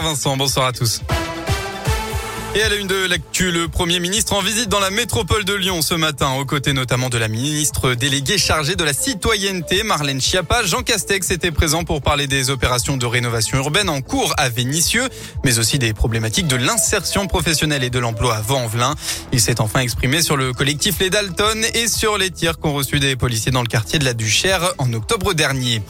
Vincent, bonsoir à tous. Et à la une de l'actu, le Premier ministre en visite dans la métropole de Lyon ce matin, aux côtés notamment de la ministre déléguée chargée de la citoyenneté, Marlène Schiappa. Jean Castex était présent pour parler des opérations de rénovation urbaine en cours à Vénissieux, mais aussi des problématiques de l'insertion professionnelle et de l'emploi à Vaux-en-Velin. Il s'est enfin exprimé sur le collectif Les Dalton et sur les tirs qu'ont reçus des policiers dans le quartier de la Duchère en octobre dernier.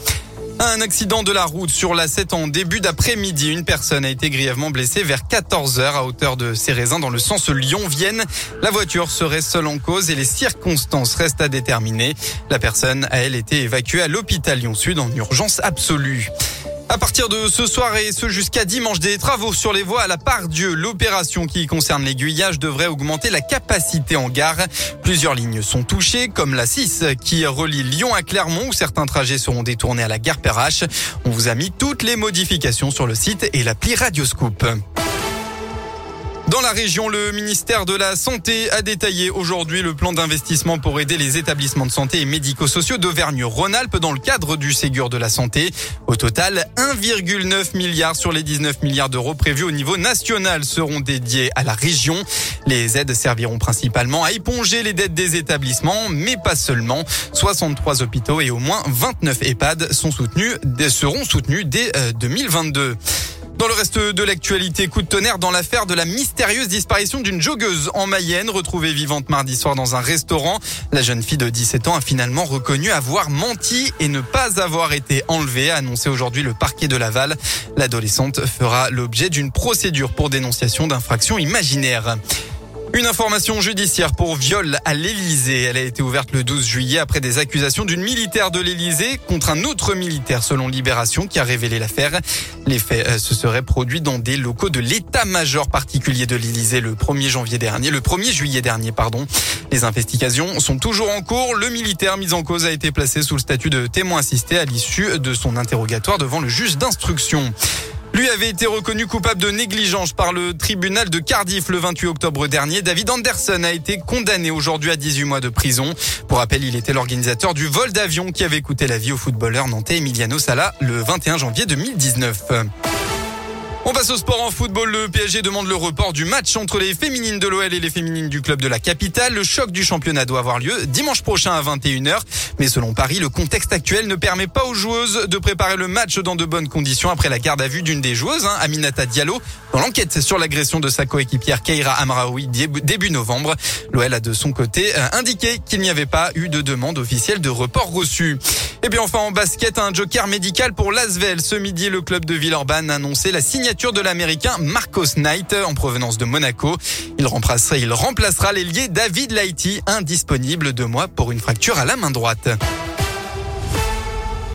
Un accident de la route sur la 7 en début d'après-midi. Une personne a été grièvement blessée vers 14 heures à hauteur de Cérézin dans le sens Lyon-Vienne. La voiture serait seule en cause et les circonstances restent à déterminer. La personne a elle été évacuée à l'hôpital Lyon-Sud en urgence absolue. À partir de ce soir et ce jusqu'à dimanche, des travaux sur les voies à la part Dieu. L'opération qui concerne l'aiguillage devrait augmenter la capacité en gare. Plusieurs lignes sont touchées, comme la 6 qui relie Lyon à Clermont où certains trajets seront détournés à la gare Perrache. On vous a mis toutes les modifications sur le site et l'appli Radioscoop. Dans la région, le ministère de la Santé a détaillé aujourd'hui le plan d'investissement pour aider les établissements de santé et médico-sociaux d'Auvergne-Rhône-Alpes dans le cadre du Ségur de la Santé. Au total, 1,9 milliard sur les 19 milliards d'euros prévus au niveau national seront dédiés à la région. Les aides serviront principalement à éponger les dettes des établissements, mais pas seulement. 63 hôpitaux et au moins 29 EHPAD sont soutenus, seront soutenus dès 2022. Dans le reste de l'actualité, coup de tonnerre dans l'affaire de la mystérieuse disparition d'une joggeuse en Mayenne, retrouvée vivante mardi soir dans un restaurant. La jeune fille de 17 ans a finalement reconnu avoir menti et ne pas avoir été enlevée, a annoncé aujourd'hui le parquet de Laval. L'adolescente fera l'objet d'une procédure pour dénonciation d'infraction imaginaire. Une information judiciaire pour viol à l'Elysée. Elle a été ouverte le 12 juillet après des accusations d'une militaire de l'Elysée contre un autre militaire selon Libération qui a révélé l'affaire. Les faits euh, se seraient produits dans des locaux de l'état-major particulier de l'Elysée le 1er janvier dernier, le 1er juillet dernier, pardon. Les investigations sont toujours en cours. Le militaire mis en cause a été placé sous le statut de témoin assisté à l'issue de son interrogatoire devant le juge d'instruction. Lui avait été reconnu coupable de négligence par le tribunal de Cardiff le 28 octobre dernier. David Anderson a été condamné aujourd'hui à 18 mois de prison. Pour rappel, il était l'organisateur du vol d'avion qui avait coûté la vie au footballeur nantais Emiliano Sala le 21 janvier 2019. On passe au sport en football. Le PSG demande le report du match entre les féminines de l'OL et les féminines du club de la capitale. Le choc du championnat doit avoir lieu dimanche prochain à 21h. Mais selon Paris, le contexte actuel ne permet pas aux joueuses de préparer le match dans de bonnes conditions après la garde à vue d'une des joueuses, hein, Aminata Diallo, dans l'enquête sur l'agression de sa coéquipière Keira Amraoui début novembre. L'OL a de son côté euh, indiqué qu'il n'y avait pas eu de demande officielle de report reçu. Et bien enfin en basket, un joker médical pour Lasvel. Ce midi, le club de Villeurbanne a annoncé la signature de l'américain Marcos Knight en provenance de Monaco. Il remplacera, il remplacera l'ailier David Laiti, indisponible deux mois pour une fracture à la main droite.